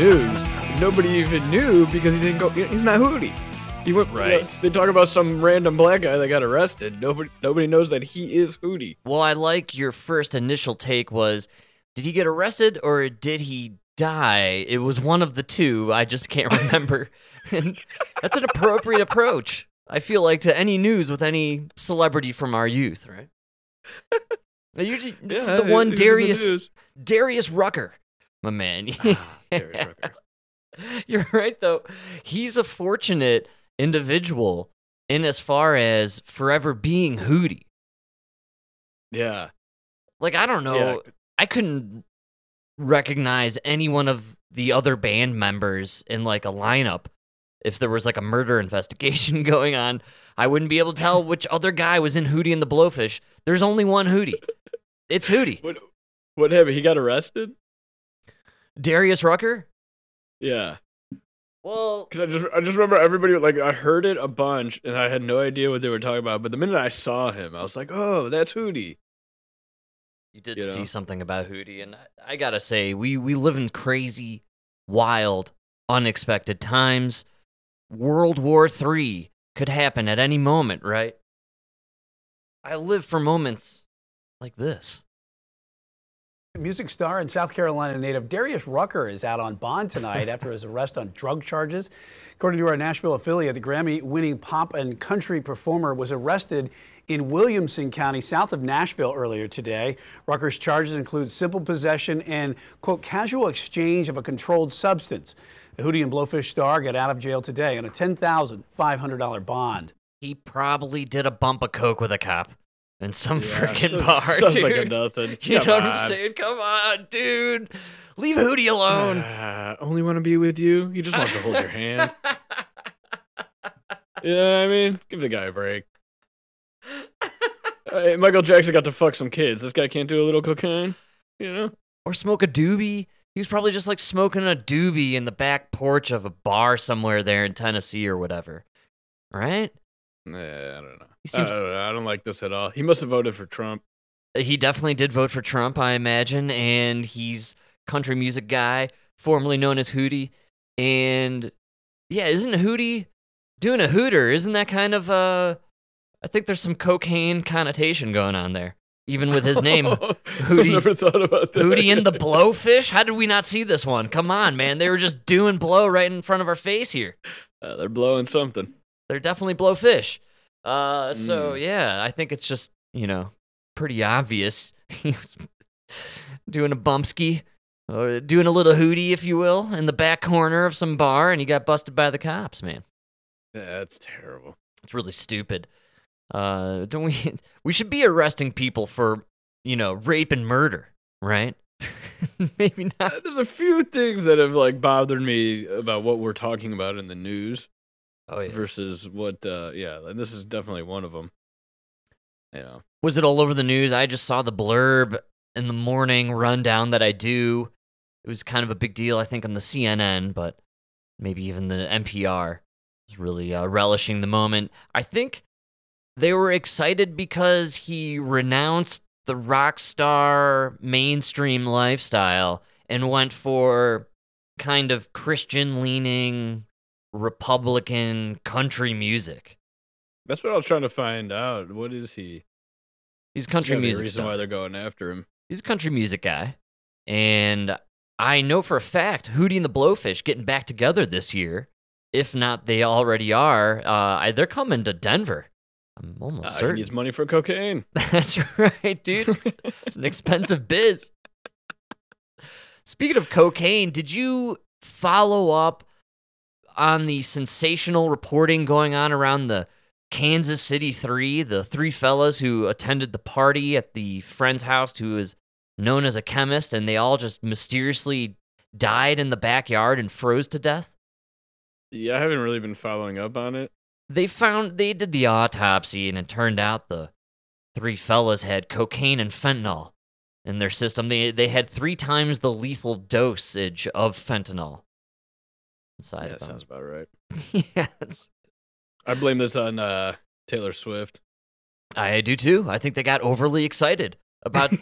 news. Nobody even knew because he didn't go. He's not Hootie. He went Right. They talk about some random black guy that got arrested. Nobody, nobody knows that he is Hootie. Well, I like your first initial take was did he get arrested or did he die? It was one of the two. I just can't remember. that's an appropriate approach. I feel like to any news with any celebrity from our youth, right? Usually, this Yeah, is the one who's in the Darius? Darius Rucker, my man. Rucker. You're right though. He's a fortunate individual in as far as forever being Hootie. Yeah. Like I don't know. Yeah. I couldn't recognize any one of the other band members in like a lineup if there was like a murder investigation going on. I wouldn't be able to tell which other guy was in Hootie and the Blowfish. There's only one Hootie. It's Hootie. What? What happened? He got arrested? Darius Rucker? Yeah. Well, Because I just, I just remember everybody like I heard it a bunch and I had no idea what they were talking about. But the minute I saw him, I was like, "Oh, that's Hootie." you did you see know? something about Hootie, and I, I gotta say, we we live in crazy, wild, unexpected times. World War Three could happen at any moment, right? I live for moments like this. Music star and South Carolina native Darius Rucker is out on bond tonight after his arrest on drug charges. According to our Nashville affiliate, the Grammy winning pop and country performer was arrested in Williamson County, south of Nashville, earlier today. Rucker's charges include simple possession and, quote, casual exchange of a controlled substance. The Hootie and Blowfish star got out of jail today on a $10,500 bond. He probably did a bump of coke with a cop in some Yeah, freaking bar, sounds dude. like a nothing. You Come know what I'm saying? Come on, dude. Leave Hootie alone. Uh, only want to be with you. He just wants to hold your hand. You know what I mean? Give the guy a break. Hey, Michael Jackson got to fuck some kids. This guy can't do a little cocaine. You know? or smoke a doobie. He was probably just like smoking a doobie in the back porch of a bar somewhere there in Tennessee or whatever. Right? Nah, I don't know. He I, seems- don't. I don't like this at all. He must have voted for Trump. He definitely did vote for Trump, I imagine, and he's country music guy, formerly known as Hootie. And yeah, isn't Hootie doing a hooter? Isn't that kind of uh I think there's some cocaine connotation going on there. Even with his name. Hootie- never thought about that. Hootie and the Blowfish? How did we not see this one? Come on, man. They were just doing blow right in front of our face here. Uh, they're blowing something. They're definitely blowfish. Uh, so Mm. yeah, I think it's just you know pretty obvious he was doing a bumpski or doing a little hootie, if you will, in the back corner of some bar, and he got busted by the cops. Man, Yeah, that's terrible. it's really stupid. Uh, don't we? We should be arresting people for you know rape and murder, right? Maybe not. Uh, There's a few things that have like bothered me about what we're talking about in the news Oh yeah. versus what. uh Yeah, and this is definitely one of them. You know. was it all over the news? I just saw the blurb in the morning rundown that I do. It was kind of a big deal, I think, on the CNN, but maybe even the NPR was really uh, relishing the moment. I think they were excited because he renounced the rock star mainstream lifestyle and went for kind of Christian leaning Republican country music. That's what I was trying to find out. What is he? He's There's country be music reason why they're going after him. he's a country music guy. And I know for a fact Hootie and the Blowfish getting back together this year. If not, they already are. Uh, I- they're coming to Denver. I'm almost Uh, he certain. needs money for cocaine. That's right, dude. it's an expensive biz. Speaking of cocaine, did you follow up on the sensational reporting going on around the Kansas City Three, the three fellas who attended the party at the friend's house who is known as a chemist, and they all just mysteriously died in the backyard and froze to death? Yeah, I haven't really been following up on it. They found they did the autopsy, and it turned out the three fellas had cocaine and fentanyl in their system. They they had three times the lethal dosage of fentanyl inside Yeah, of sounds about right. yes, I blame this on uh, Taylor Swift. I do too. I think they got overly excited about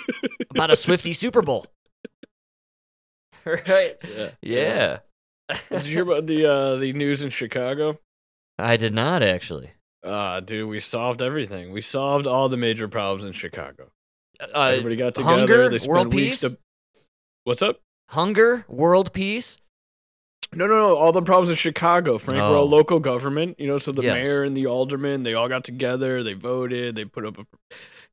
about a Swifty Super Bowl. right. Yeah. Yeah. Did you hear about the uh, the news in Chicago? I did not actually. Ah, dude, we solved everything. We solved all the major problems in Chicago. Uh, Everybody got together. hunger, they spent world weeks peace? to. What's up? hunger, world peace. No, no, no. All the problems in Chicago, Frank. We're a Oh. local government, you know. So the Yes. mayor and the aldermen, they all got together. They voted. They put up a,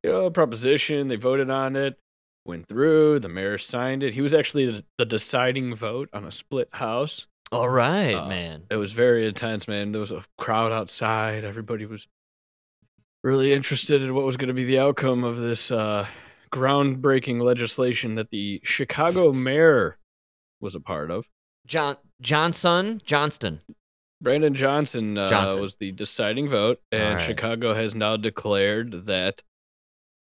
you know, a proposition. They voted on it. Went through. The mayor signed it. He was actually the, the deciding vote on a split house. All right, Uh, man. It was very intense, man. There was a crowd outside. Everybody was really interested in what was going to be the outcome of this uh, groundbreaking legislation that the Chicago mayor was a part of. John Johnson Johnston. Brandon Johnson, uh, Johnson. was the deciding vote, and right. Chicago has now declared that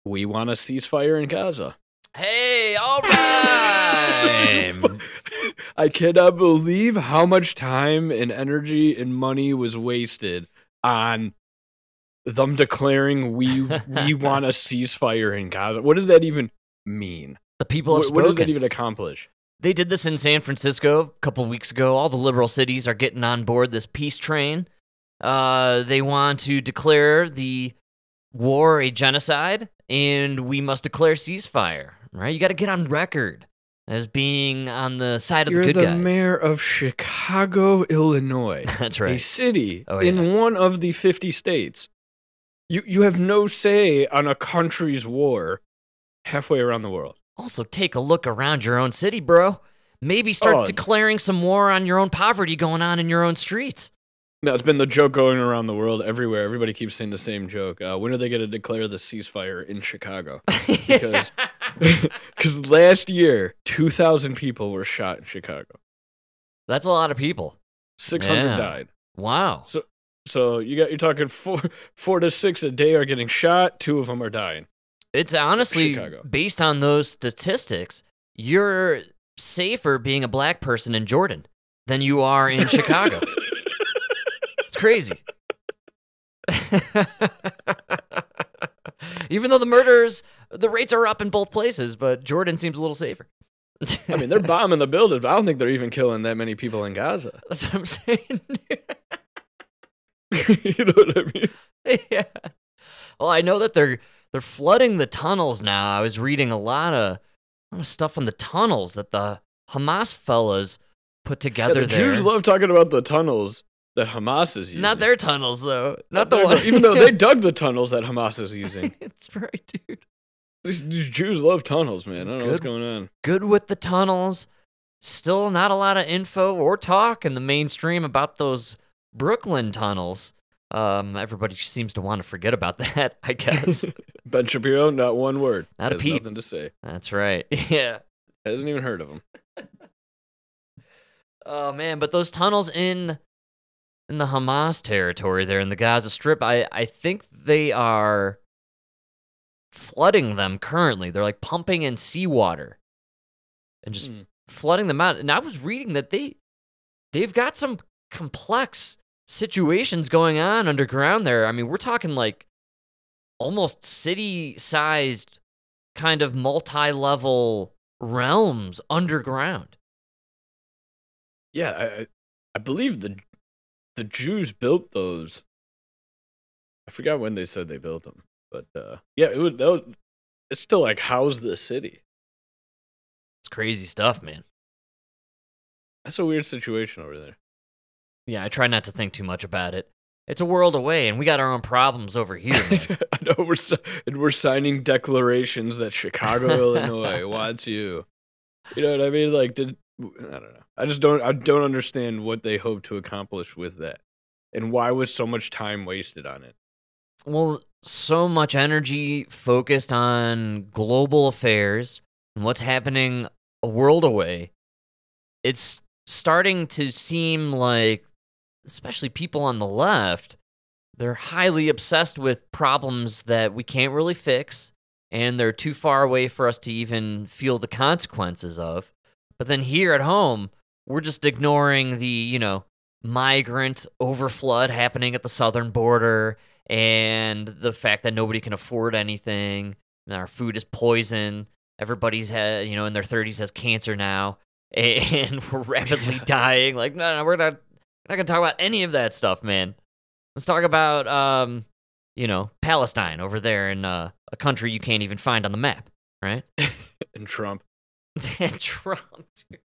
we want a ceasefire in Gaza. Hey, all right. I cannot believe how much time and energy and money was wasted on them declaring we we want a ceasefire in Gaza. What does that even mean? the people have What, what does that even accomplish? They did this in San Francisco a couple weeks ago. All the liberal cities are getting on board this peace train. Uh, they want to declare the war a genocide, and we must declare ceasefire. Right? You got to get on record as being on the side of You're the the good guys. mayor of Chicago, Illinois. That's right. a city Oh, in one of the 50 states. You you have no say on a country's war halfway around the world. Also, take a look around your own city, bro. Maybe start Oh. declaring some war on your own poverty going on in your own streets. Now it's been the joke going around the world everywhere. Everybody keeps saying the same joke. Uh, when are they going to declare the ceasefire in Chicago? Because last year 2,000 people were shot in Chicago. That's a lot of people. 600 Yeah. died. Wow. So, So you got you're talking four four to six a day are getting shot. Two of them are dying. It's honestly Chicago. based on those statistics, you're safer being a black person in Jordan than you are in Chicago. It's crazy. Even though the murders, the rates are up in both places, but Jordan seems a little safer. I mean, they're bombing the buildings, but I don't think they're even killing that many people in Gaza. That's what I'm saying. you know what I mean? yeah. Well, I know that they're they're flooding the tunnels now. I was reading a lot of, a lot of stuff on the tunnels that the Hamas fellas put Yeah, together the there. Jews love talking about the tunnels that Hamas is using. Not their tunnels though. Not the They're- one. even though they dug the tunnels that Hamas is using. it's right, dude. These, these Jews love tunnels, man. I don't know what's going on. Good with the tunnels. Still not a lot of info or talk in the mainstream about those Brooklyn tunnels. Um, everybody seems to want to forget about that. I guess. Ben Shapiro, not one word. Not a peep. Nothing to say. That's right. Yeah. Hasn't even heard of him. Oh man, but those tunnels in in the Hamas territory there in the Gaza Strip, I I think they are flooding them currently. They're like pumping in seawater and just Hmm. flooding them out. And I was reading that they they've got some complex situations going on underground there. I mean, we're talking like almost city-sized kind of multi-level realms underground. Yeah, I, I- believe the the Jews built those. I forgot when they said they built them, but uh, yeah, it would. That was, it's still like house the city. It's crazy stuff, man. That's a weird situation over there. Yeah, I try not to think too much about it. It's a world away, and we got our own problems over here. I know we're and we're signing declarations that Chicago, Illinois wants you. You know what I mean? Like, did I don't know. I just don't. I don't understand what they hope to accomplish with that, and why was so much time wasted on it. well, so much energy focused on global affairs and what's happening a world away. It's starting to seem like, especially people on the left, they're highly obsessed with problems that we can't really fix and they're too far away for us to even feel the consequences of. But then here at home, we're just ignoring the, you know, migrant overflood happening at the southern border and the fact that nobody can afford anything and our food is poison. Everybody's ha- you know in their 30s has cancer now. and we're rapidly dying. Like, no, no, we're not, we're not gonna talk about any of that stuff, man. Let's talk about, um, you know, Palestine over there in uh, a country you can't even find on the map, right? And Trump. and Trump.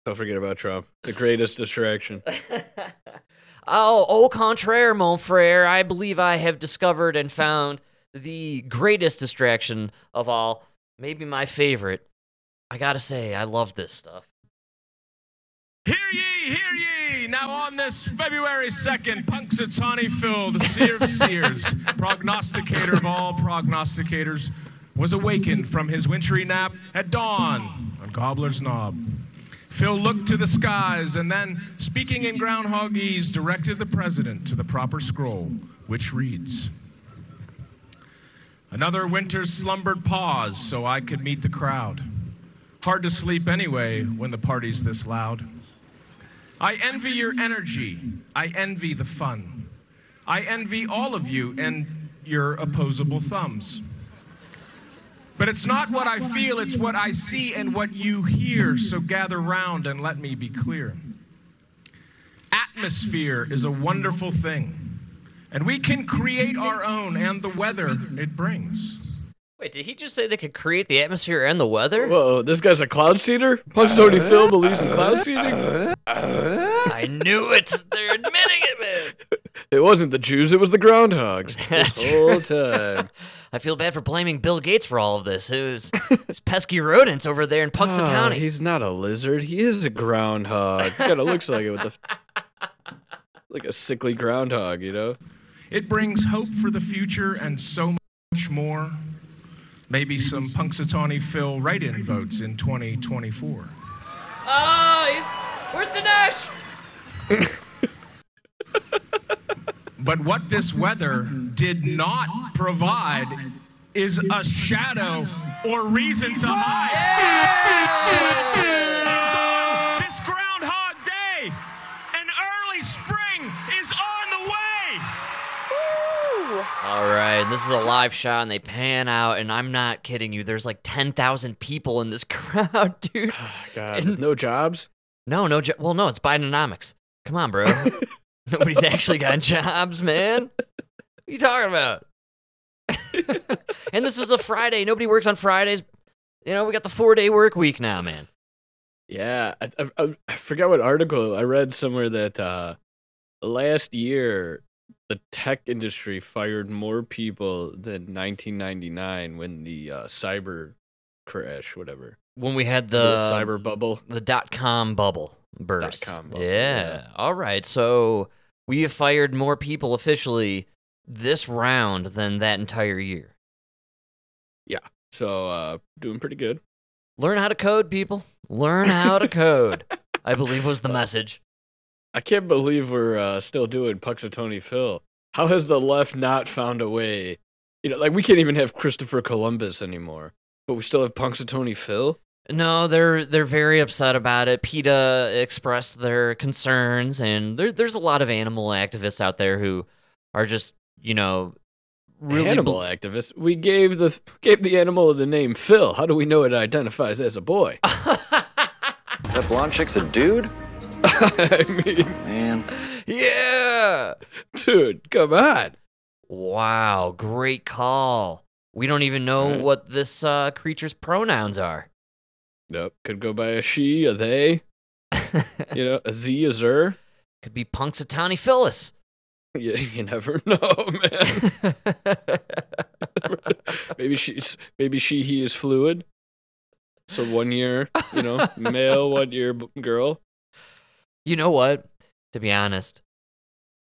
Don't forget about Trump. The greatest distraction. oh, au contraire, mon frere. I believe I have discovered and found the greatest distraction of all. Maybe my favorite. I gotta say, I love this stuff. Hear ye, hear ye! Now on this February 2nd, Punxsutawney Phil, the seer of seers, prognosticator of all prognosticators, was awakened from his wintry nap at dawn on Gobbler's Knob. Phil looked to the skies and then, speaking in groundhogese, directed the president to the proper scroll, which reads Another winter slumbered pause so I could meet the crowd. Hard to sleep anyway when the party's this loud. I envy your energy. I envy the fun. I envy all of you and your opposable thumbs. But it's not what I feel, it's what I see and what you hear. So gather round and let me be clear. Atmosphere is a wonderful thing, and we can create our own and the weather it brings. Wait, did he just say they could create the atmosphere and the weather? Whoa, this guy's a cloud seeder? Punxsutawney uh, Phil believes in cloud uh, seeding? Uh, I knew it. They're admitting it, man. It wasn't the Jews, it was the groundhogs. That's This whole time. I feel bad for blaming Bill Gates for all of this. It was those pesky rodents over there in Oh, Punxsutawney. he's not a lizard. He is a groundhog. Kind of looks like it with the like a sickly groundhog, you know. It brings hope for the future and so much more. Maybe some Punxsutawney Phil write in votes in 2024. oh, he's where's Dinesh? But what this weather did not provide is a shadow or reason to hide. It's on this Groundhog Day, and early spring is on the way. All right, this is a live shot, and they pan out, and I'm not kidding you. There's like ten thousand people in this crowd, dude. God, And- no jobs. No, no, jo- well, no, it's Bidenomics. Come on, bro. Nobody's actually got jobs, man. What are you talking about? and this is a Friday. Nobody works on Fridays. You know, we got the four day work week now, man. Yeah, I, I- I, I forgot what article I read somewhere that uh, last year the tech industry fired more people than 1999 when the uh, cyber crash, whatever, When we had the the cyber bubble. the dot com bubble burst. com bubble, yeah. yeah. All right. So we have fired more people officially this round than that entire year. Yeah. So uh, doing pretty good. Learn how to code, people. Learn how to code. I believe was the message. I can't believe we're uh, still doing Punxsutawney Phil. How has the left not found a way? You know, like we can't even have Christopher Columbus anymore, but we still have Punxsutawney Phil. No, they're they're very upset about it. PETA expressed their concerns, and there, there's a lot of animal activists out there who are just, you know, really animal bel- activist. We gave the gave the animal the name Phil. How do we know it identifies as a boy? That blonde chick's a dude? I mean, Man. yeah. dude, come on. Wow, great call. We don't even know Right. what this uh, creature's pronouns are. Nope, could go by a she, a they, you know, a z, a zer. could be Punxsutawney Phyllis. You, you never know, man. maybe she's maybe she he is fluid. So one year, you know, male, one year girl. You know what? To be honest,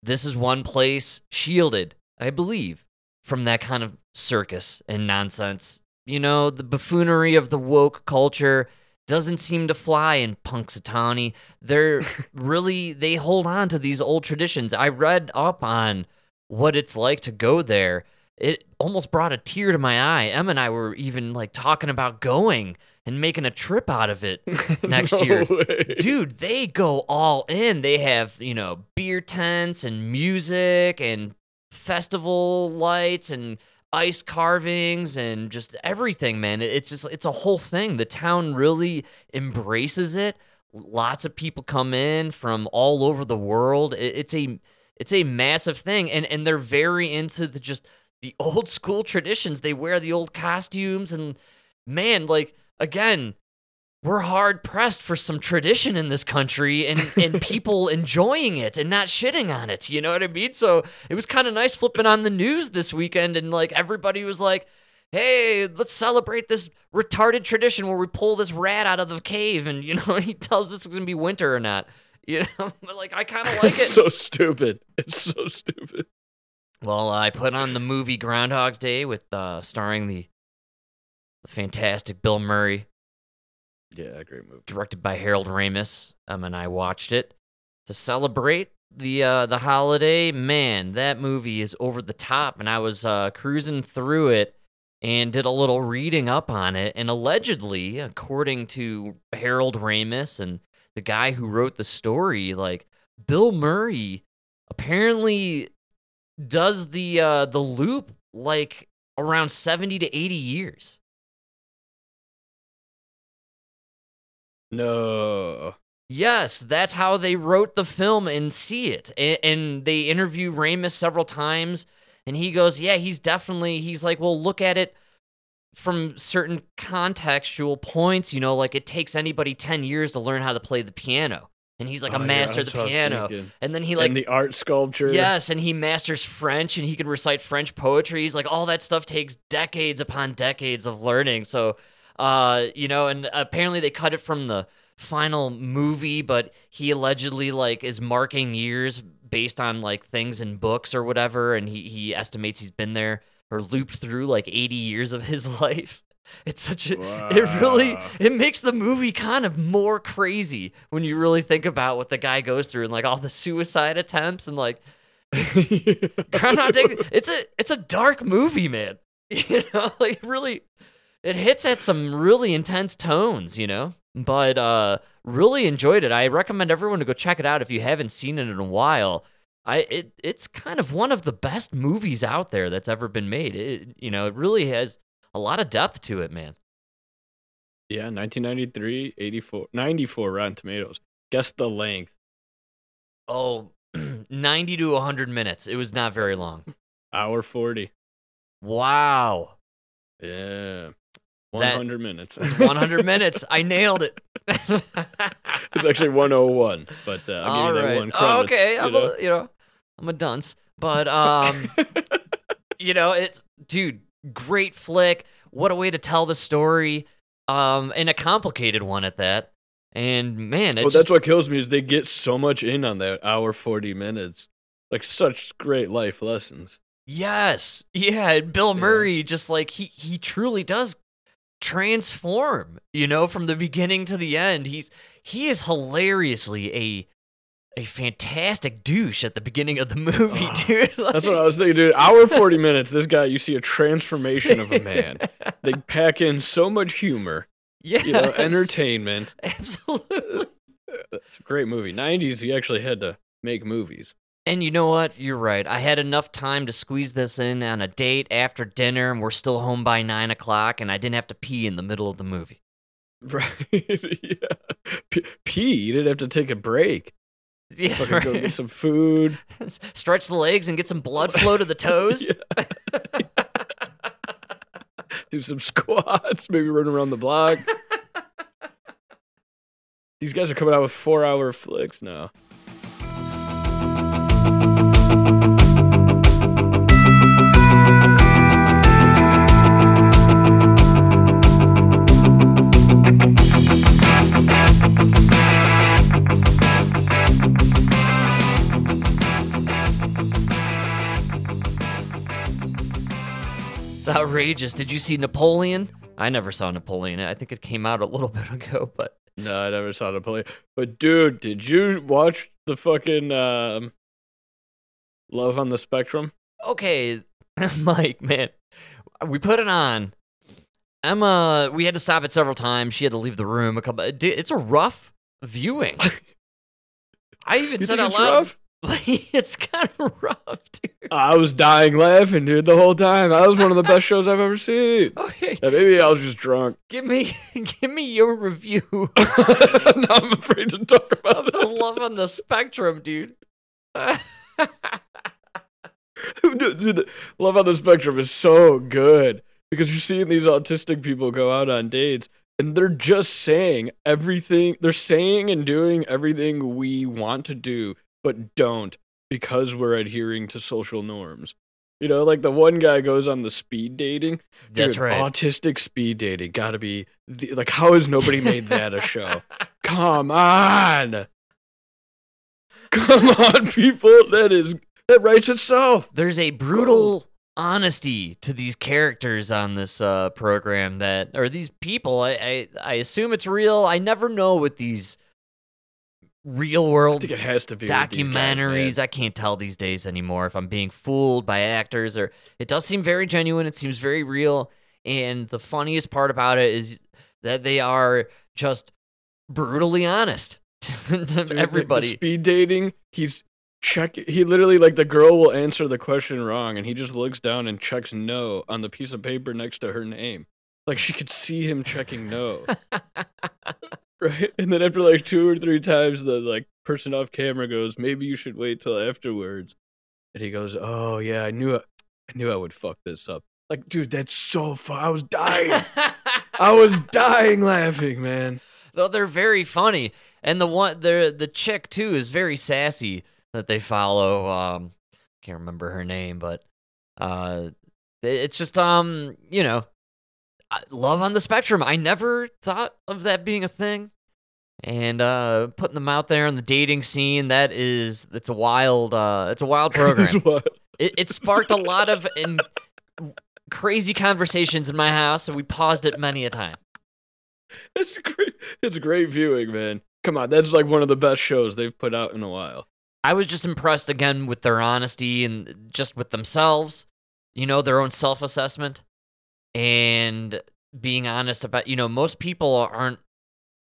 this is one place shielded, I believe, from that kind of circus and nonsense. You know, the buffoonery of the woke culture doesn't seem to fly in Punxsutawney. They're really they hold on to these old traditions. I read up on what it's like to go there. It almost brought a tear to my eye. Em and I were even like talking about going and making a trip out of it next No year. way. Dude, they go all in. They have, you know, beer tents and music and festival lights and ice carvings and just everything, man. It's just it's a whole thing. The town really embraces it Lots of people come in from all over the world. It's a it's a massive thing, and and they're very into the just the old school traditions. They wear the old costumes, and man, like again, we're hard pressed for some tradition in this country and, and people enjoying it and not shitting on it. You know what I mean? So it was kind of nice flipping on the news this weekend and like everybody was like, hey, let's celebrate this retarded tradition where we pull this rat out of the cave and, you know, he tells us it's going to be winter or not. You know, but like I kind of like it. It's so stupid. It's so stupid. Well, I put on the movie Groundhog's Day with uh, starring the, the fantastic Bill Murray Yeah, great movie. directed by Harold Ramis. Um, and I watched it to celebrate the uh, the holiday. Man, that movie is over the top. And I was uh, cruising through it and did a little reading up on it. And allegedly, according to Harold Ramis and the guy who wrote the story, like Bill Murray apparently does the uh, the loop like around seventy to eighty years. No. Yes, that's how they wrote the film and see it. And, and they interview Ramis several times, and he goes, "Yeah, he's definitely." He's like, "Well, look at it from certain contextual points. You know, like it takes anybody ten years to learn how to play the piano, and he's like Oh, a yeah, master of the what I was piano. And then he like and the art sculpture. Yes, and he masters French and he can recite French poetry. He's like all that stuff takes decades upon decades of learning. So, uh, you know, and apparently they cut it from the final movie, but he allegedly like is marking years based on like things in books or whatever, and he he estimates he's been there or looped through like 80 years of his life. It's such a it really it makes the movie kind of more crazy when you really think about what the guy goes through and like all the suicide attempts and like Groundhog Day. It's a it's a dark movie, man. You know, like really, it hits at some really intense tones. You know, but uh, really enjoyed it. I recommend everyone to go check it out if you haven't seen it in a while. I it it's kind of one of the best movies out there that's ever been made. It you know it really has a lot of depth to it, man. Yeah, 1993, 84, 94 Rotten Tomatoes. Guess the length. Oh, 90 to 100 minutes. It was not very long. Hour 40. Wow. Yeah. That- 100 minutes. 100 minutes. I nailed it. it's actually 101, but uh, I'll All give you that right. one Oh, credits, okay. you I'm know? a, you know, I'm a dunce, but um, you know, it's dude, great flick. What a way to tell the story, um, and a complicated one at that. And man, well, just, that's what kills me is they get so much in on that hour 40 minutes. Like such great life lessons. yes, yeah. Bill Murray just like he he truly does transform. You know, from the beginning to the end, he's he is hilariously a a fantastic douche at the beginning of the movie, dude. That's what I was thinking, dude. Hour 40 minutes, this guy, you see a transformation of a man. They pack in so much humor, Yeah, you know, entertainment. Absolutely. It's a great movie. 90s, you actually had to make movies. And you know what? You're right. I had enough time to squeeze this in on a date after dinner, and we're still home by nine o'clock, and I didn't have to pee in the middle of the movie. Right. yeah. P- pee. You didn't have to take a break. Yeah, Fucking go get some food. Stretch the legs and get some blood flow to the toes. Yeah. Do some squats. Maybe run around the block. These guys are coming out with four hour flicks now. Outrageous. Did you see Napoleon? I never saw Napoleon. I think it came out a little bit ago, but No, I never saw play. But dude, did you watch the fucking um, Love on the Spectrum? okay, Mike, man, we put it on. Emma, we had to stop it several times. She had to leave the room a couple. It's a rough viewing. I even You said out loud. rough? it's kind of rough, dude. I was dying laughing, dude, the whole time. That was one of the best shows I've ever seen. Okay, Yeah, maybe I was just drunk. give me give me your review now I'm afraid to talk about the it. love on the spectrum, dude. Dude, dude, Love on the Spectrum is so good because you're seeing these autistic people go out on dates and they're just saying everything. They're saying and doing everything we want to do, but don't because we're adhering to social norms. You know, like the one guy goes on the speed dating. That's right. Autistic speed dating gotta be the, like, how has nobody made that a show? Come on. Come on, people. That is that writes itself. There's a brutal honesty to these characters on this uh, program that, or these people. I, I I assume it's real. I never know with these real I world think it has to be these guys, documentaries. I can't tell these days anymore if I'm being fooled by actors or it does seem very genuine. It seems very real. And the funniest part about it is that they are just brutally honest to Dude, the- everybody. The, speed dating, he's check. He literally like the girl will answer the question wrong, and he just looks down and checks no on the piece of paper next to her name. Like she could see him checking no, right? And then after like two or three times, the like person off camera goes, "Maybe you should wait till afterwards." And he goes, "Oh yeah, I knew it. I knew I would fuck this up." Like, dude, that's so fun. I was dying. I was dying laughing, man. No, they're very funny, and the one the the chick too is very sassy that they follow. Um, can't remember her name, but uh, it's just um, you know, I- love on the spectrum. I never thought of that being a thing, and uh, putting them out there in the dating scene that is it's a wild uh, it's a wild program. What- it, it sparked a lot of in, crazy conversations in my house, and we paused it many a time. It's great. It's great viewing, man. Come on, that's like one of the best shows they've put out in a while. I was just impressed again with their honesty and just with themselves, you know, their own self assessment and being honest about, you know, most people aren't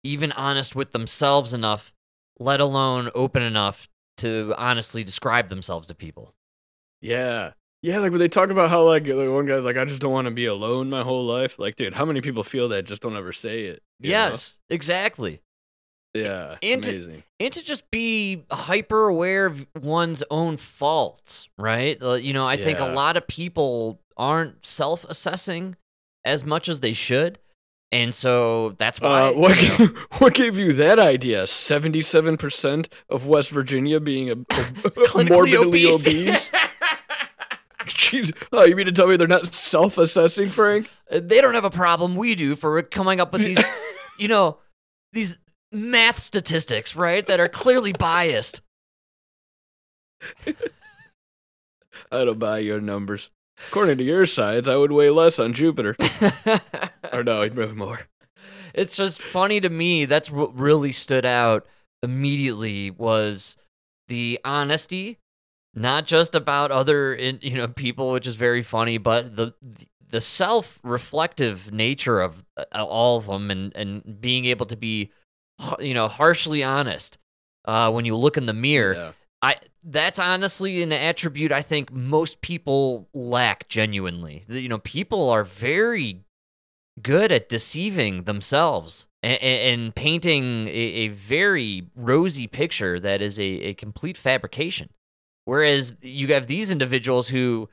even honest with themselves enough, let alone open enough to honestly describe themselves to people. Yeah, yeah. Like when they talk about how like, like one guy's like, I just don't want to be alone my whole life. Like, dude, how many people feel that just don't ever say it? you know? yes, exactly. Yeah. And It's to- amazing. and to just be hyper aware of one's own faults, right? Uh, you know, I think a lot of people aren't self assessing as much as they should. And so that's why. Uh, what you know, gave, what gave you that idea? Seventy-seven percent of West Virginia being a, a- morbidly obese. obese. Jeez, oh, you mean to tell me they're not self-assessing, Frank? they don't have a problem. We do for coming up with these, you know, these math statistics, right? That are clearly biased. I don't buy your numbers. According to your science, I would weigh less on Jupiter. Or no, I'd weigh more. it's just funny to me. That's what really stood out immediately was the honesty, not just about other in, you know people, which is very funny, but the the self-reflective nature of uh, all of them, and and being able to be, you know, harshly honest uh, when you look in the mirror. Yeah. I that's honestly an attribute I think most people lack genuinely. You know, people are very good at deceiving themselves and, and painting a, a very rosy picture that is a, a complete fabrication. Whereas you have these individuals who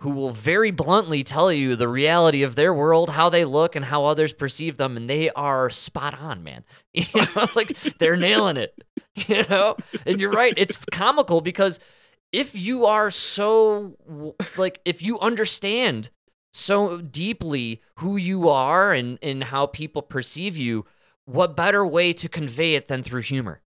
who will very bluntly tell you the reality of their world, how they look, and how others perceive them, and they are spot on, man. You know, like they're nailing it. You know, and you're right. It's comical because if you are so like if you understand so deeply who you are and and how people perceive you, what better way to convey it than through humor?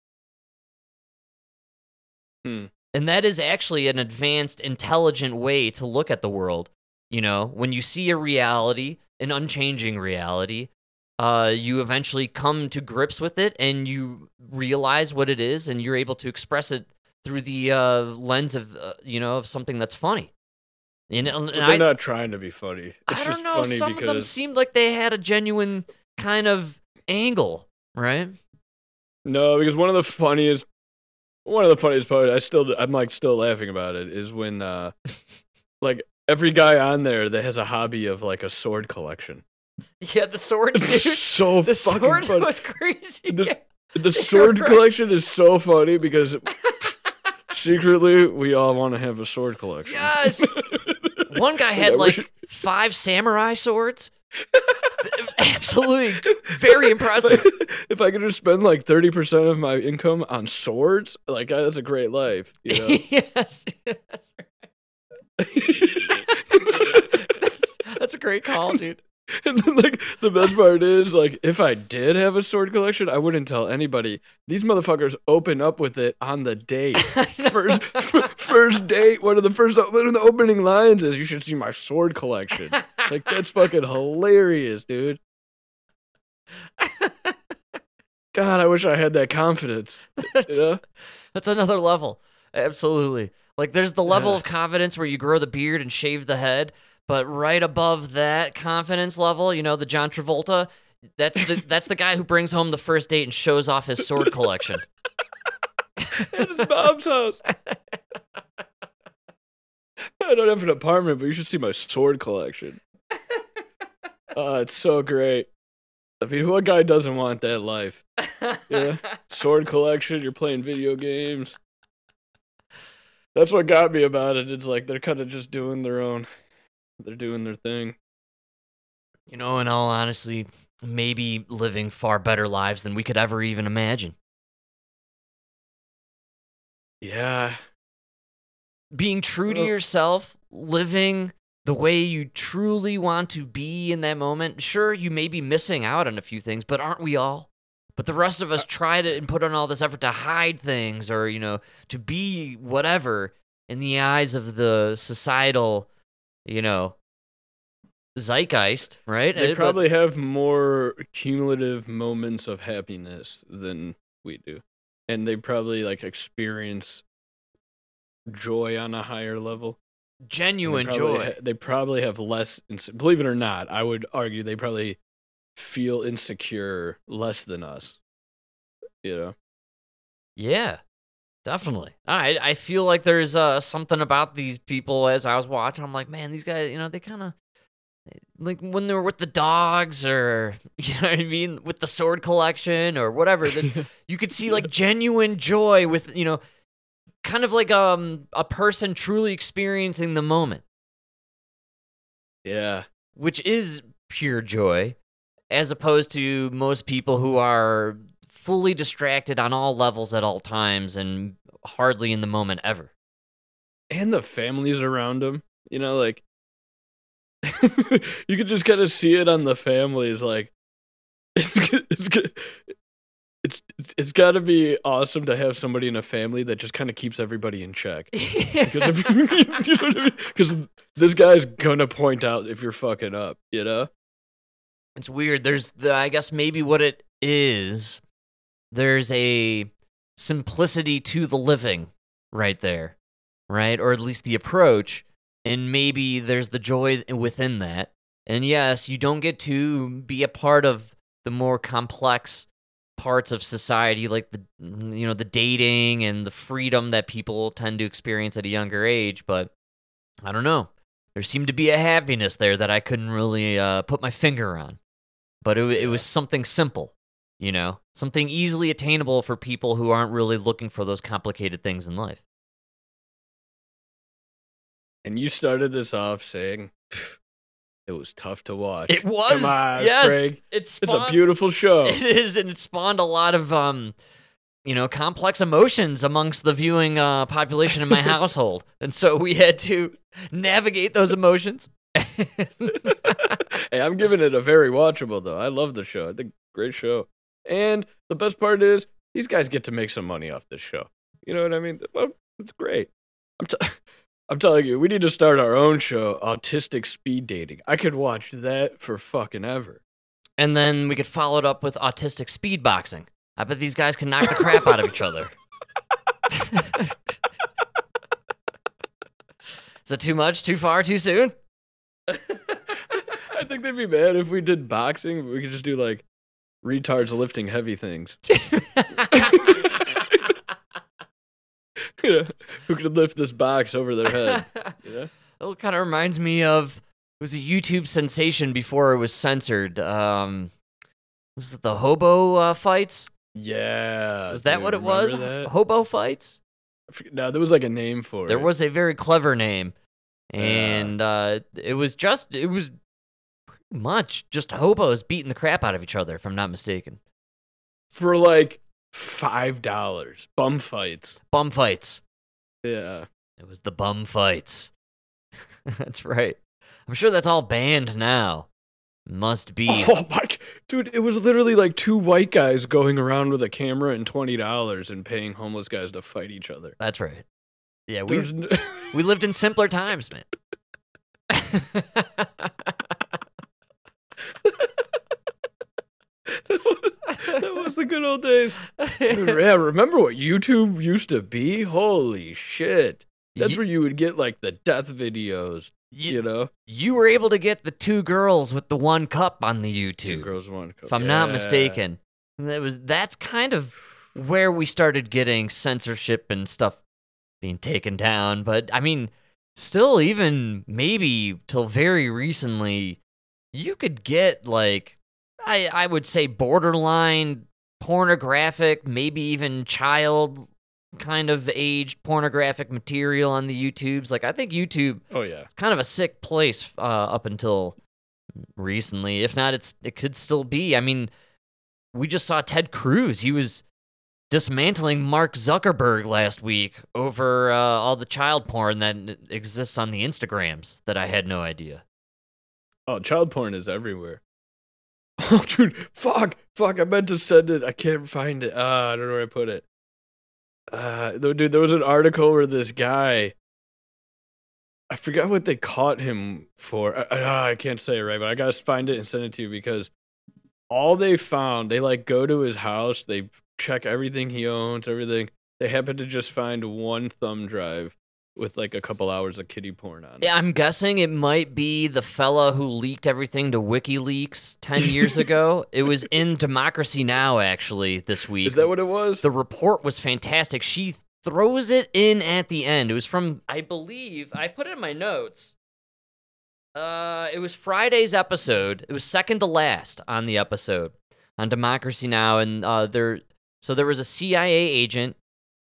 Hmm. And that is actually an advanced, intelligent way to look at the world. You know, when you see a reality, an unchanging reality, uh, you eventually come to grips with it and you realize what it is and you're able to express it through the uh, lens of, uh, you know, of something that's funny. You know, and they're I, not trying to be funny. It's I don't know. Some because of them seemed like they had a genuine kind of angle, right? no, because one of the funniest one of the funniest parts. I still, I'm like still laughing about it. Is when, uh, like every guy on there that has a hobby of like a sword collection. Yeah, the sword, dude. So the fucking sword funny. was crazy. The- The sword right. collection is so funny because secretly we all want to have a sword collection. Yes. One guy had like five samurai swords. Absolutely, very impressive. if I could just spend like thirty percent of my income on swords, like that's a great life. You know? yes, that's, that's, that's a great call, dude. and then, like the best part is, like, if I did have a sword collection, I wouldn't tell anybody. These motherfuckers open up with it on the date. First, f- first date. One of the first, one of the opening lines is, "You should see my sword collection." It's Like that's fucking hilarious, dude. God, I wish I had that confidence. That's, You know? that's another level. Absolutely. Like there's the level Yeah. of confidence where you grow the beard and shave the head, but right above that confidence level, you know, the John Travolta, that's the that's the guy who brings home the first date and shows off his sword collection. At his mom's house. I don't have an apartment, but you should see my sword collection. Oh, it's so great. I mean, what guy doesn't want that life? Yeah. Sword collection, you're playing video games. That's what got me about it. It's like they're kind of just doing their own, they're doing their thing. You know, in all honesty, maybe living far better lives than we could ever even imagine. Yeah. Being true to yourself, living the way you truly want to be in that moment. Sure, you may be missing out on a few things, but aren't we all? But the rest of us uh try to and put on all this effort to hide things or, you know, to be whatever in the eyes of the societal, you know, zeitgeist, right? They Uh, but- probably have more cumulative moments of happiness than we do. And they probably like experience joy on a higher level. And they genuine joy. ha- they probably have less ins- believe it or not, I would argue they probably feel insecure less than us. You know. Yeah, definitely. I I feel like there's uh something about these people as I was watching. I'm like, man, these guys, you know, they kind of like when they were with the dogs or you know what I mean, with the sword collection or whatever. that you could see like genuine joy with you know, kind of like um a person truly experiencing the moment, yeah. which is pure joy, as opposed to most people who are fully distracted on all levels at all times and hardly in the moment ever. and the families around him. You know, like you could just kind of see it on the families. Like it's it's it's it's, it's got to be awesome to have somebody in a family that just kind of keeps everybody in check. Because if you know what I mean? Because this guy's gonna point out if you're fucking up. You know. It's weird. There's the I guess maybe what it is. There's a simplicity to the living right there. Right? Or at least the approach. And maybe there's the joy within that. And yes, you don't get to be a part of the more complex parts of society like the you know the dating and the freedom that people tend to experience at a younger age, but I don't know. There seemed to be a happiness there that I couldn't really uh, put my finger on. But it, it was something simple, you know, something easily attainable for people who aren't really looking for those complicated things in life. And you started this off saying it was tough to watch. It was, Come on, yes, Craig. it's It's a beautiful show. It is, and it spawned a lot of um, you know, complex emotions amongst the viewing uh, population in my household, and so we had to navigate those emotions. hey, I'm giving it a very watchable though. I love the show. I think great show. And the best part is these guys get to make some money off this show. You know what I mean? Well, It's great. I'm t- I'm telling you, we need to start our own show, Autistic Speed Dating. I could watch that for fucking ever. and then we could follow it up with autistic speed boxing. I bet these guys can knock the crap out of each other. Is that too much? Too far? Too soon? I think they'd be mad if we did boxing. We could just do like retards lifting heavy things. You know, who could lift this box over their head? You know? It kind of reminds me of it was a YouTube sensation before it was censored. Um, was it the hobo uh, fights? Yeah. Was that dude, what it was? that? Hobo fights? No, there was like a name for There it. There was a very clever name, Yeah. and uh, it was just it was much just hobos beating the crap out of each other, if I'm not mistaken. for like five dollars. Bum fights. Bum fights. Yeah. It was the bum fights. that's right. I'm sure that's all banned now. Must be. Oh my, dude! It was literally like two white guys going around with a camera and twenty dollars and paying homeless guys to fight each other. That's right. Yeah, we There's n- we lived in simpler times, man. that was the good old days. Dude, yeah, remember what YouTube used to be? Holy shit! That's Ye- where you would get like the death videos. you, You know, you were able to get the two girls with the one cup on the YouTube. two girls, one cup. if I'm not mistaken. That was that's kind of where we started getting censorship and stuff being taken down. But I mean, still, even maybe till very recently, you could get like I I would say borderline pornographic, maybe even child kind of aged pornographic material on the YouTubes. Like I think YouTube Oh yeah. it's kind of a sick place uh, up until recently. If not, it's it could still be. I mean, we just saw Ted Cruz. He was dismantling Mark Zuckerberg last week over uh, all the child porn that exists on the Instagrams that I had no idea. Oh, child porn is everywhere. Oh, dude, fuck, fuck! I meant to send it. I can't find it. Ah, I don't know where I put it. Uh, dude, there was an article where this guy. I forgot what they caught him for. I, I, I can't say it right, but I gotta find it and send it to you because all they found, they like go to his house, they check everything he owns, everything. They happen to just find one thumb drive with like a couple hours of kitty porn on it. Yeah, I'm guessing it might be the fella who leaked everything to WikiLeaks 10 years ago. It was in Democracy Now! actually this week. Is that what it was? The report was fantastic. She throws it in at the end. It was from, I believe, I put it in my notes. Uh, it was Friday's episode. It was second to last on the episode on Democracy Now, and uh, there. So there was a CIA agent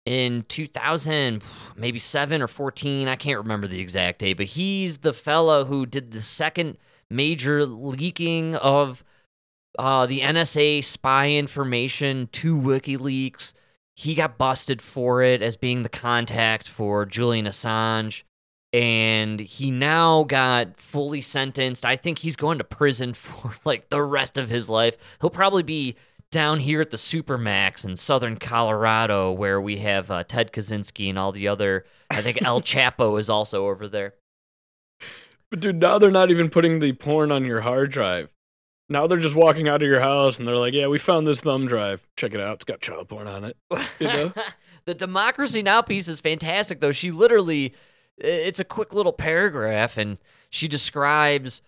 in 2000, maybe seven or 14. I can't remember the exact date, but he's the fellow who did the second major leaking of uh, the NSA spy information to WikiLeaks. He got busted for it as being the contact for Julian Assange. And he now got fully sentenced. I think he's going to prison for like the rest of his life. He'll probably be down here at the Supermax in southern Colorado, where we have uh, Ted Kaczynski and all the other. I think El Chapo is also over there. But dude, now they're not even putting the porn on your hard drive. Now they're just walking out of your house and they're like, "Yeah, we found this thumb drive. Check it out. It's got child porn on it." You know? the Democracy Now piece is fantastic, though. She literally, it's a quick little paragraph, and she describes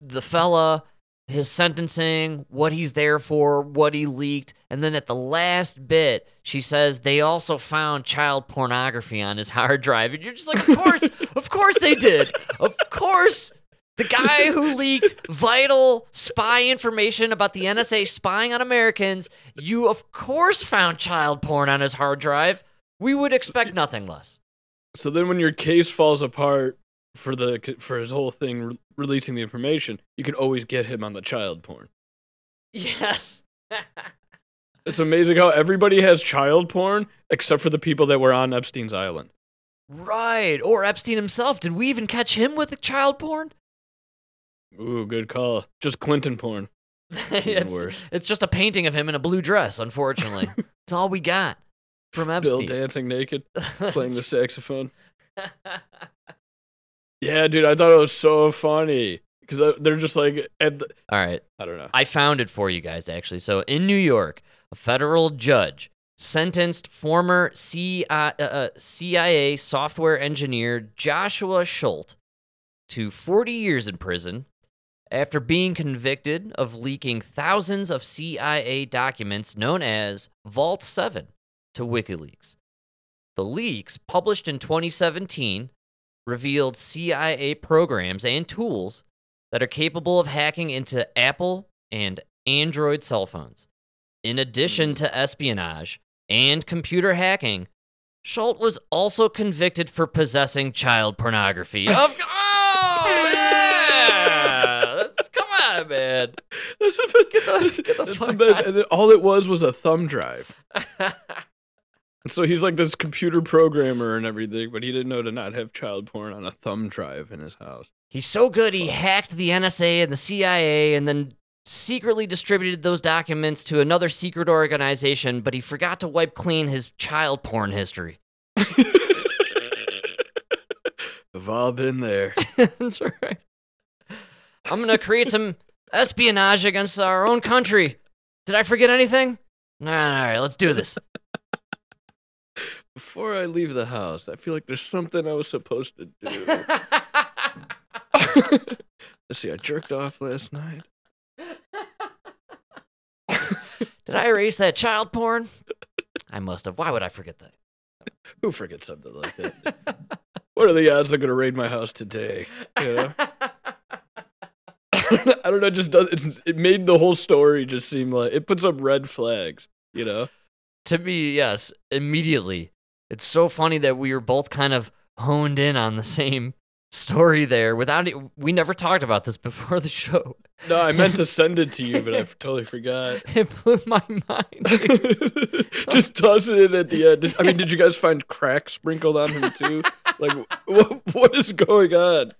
the fella, his sentencing, what he's there for, what he leaked, and then at the last bit, she says they also found child pornography on his hard drive, and you're just like, of course, of course they did, of course. The guy who leaked vital spy information about the NSA spying on Americans, you of course found child porn on his hard drive. We would expect nothing less. So then, when your case falls apart for the for his whole thing re- releasing the information, you can always get him on the child porn. Yes. It's amazing how everybody has child porn except for the people that were on Epstein's island. right. Or Epstein himself. Did we even catch him with child porn? Ooh, good call. Just Clinton porn. It's, worse. it's just a painting of him in a blue dress, unfortunately. It's all we got from Epstein. Bill dancing naked, playing the saxophone. Yeah, dude, I thought it was so funny because they're just like the, all right. I don't know. I found it for you guys, actually. So in New York, a federal judge sentenced former CIA, uh, uh, CIA software engineer Joshua Schulte to 40 years in prison after being convicted of leaking thousands of CIA documents known as Vault 7 to WikiLeaks. The leaks, published in 2017, revealed CIA programs and tools that are capable of hacking into Apple and Android cell phones. In addition hmm. to espionage and computer hacking, Schulte was also convicted for possessing child pornography. Of oh yeah, That's- come on, man. Get the- get the fuck the all it was was a thumb drive. And so he's like this computer programmer and everything, but he didn't know to not have child porn on a thumb drive in his house. He's so good, he hacked the NSA and the CIA and then secretly distributed those documents to another secret organization, but he forgot to wipe clean his child porn history. We've all been there. That's right. I'm going to create some espionage against our own country. Did I forget anything? All right, all right, let's do this. Before I leave the house, I feel like there's something I was supposed to do. Let's see, I jerked off last night. Did I erase that child porn? I must have. Why would I forget that? Who forgets something like that? what are the odds they're gonna raid my house today? You know? I don't know. It just does. It's, it made the whole story just seem like it puts up red flags. You know? to me, yes, immediately. It's so funny that we were both kind of honed in on the same story there without it. We never talked about this before the show. No, I meant to send it to you, but I totally forgot. It blew my mind. just toss it in at the end. I mean, did you guys find crack sprinkled on him too? Like, what, what is going on?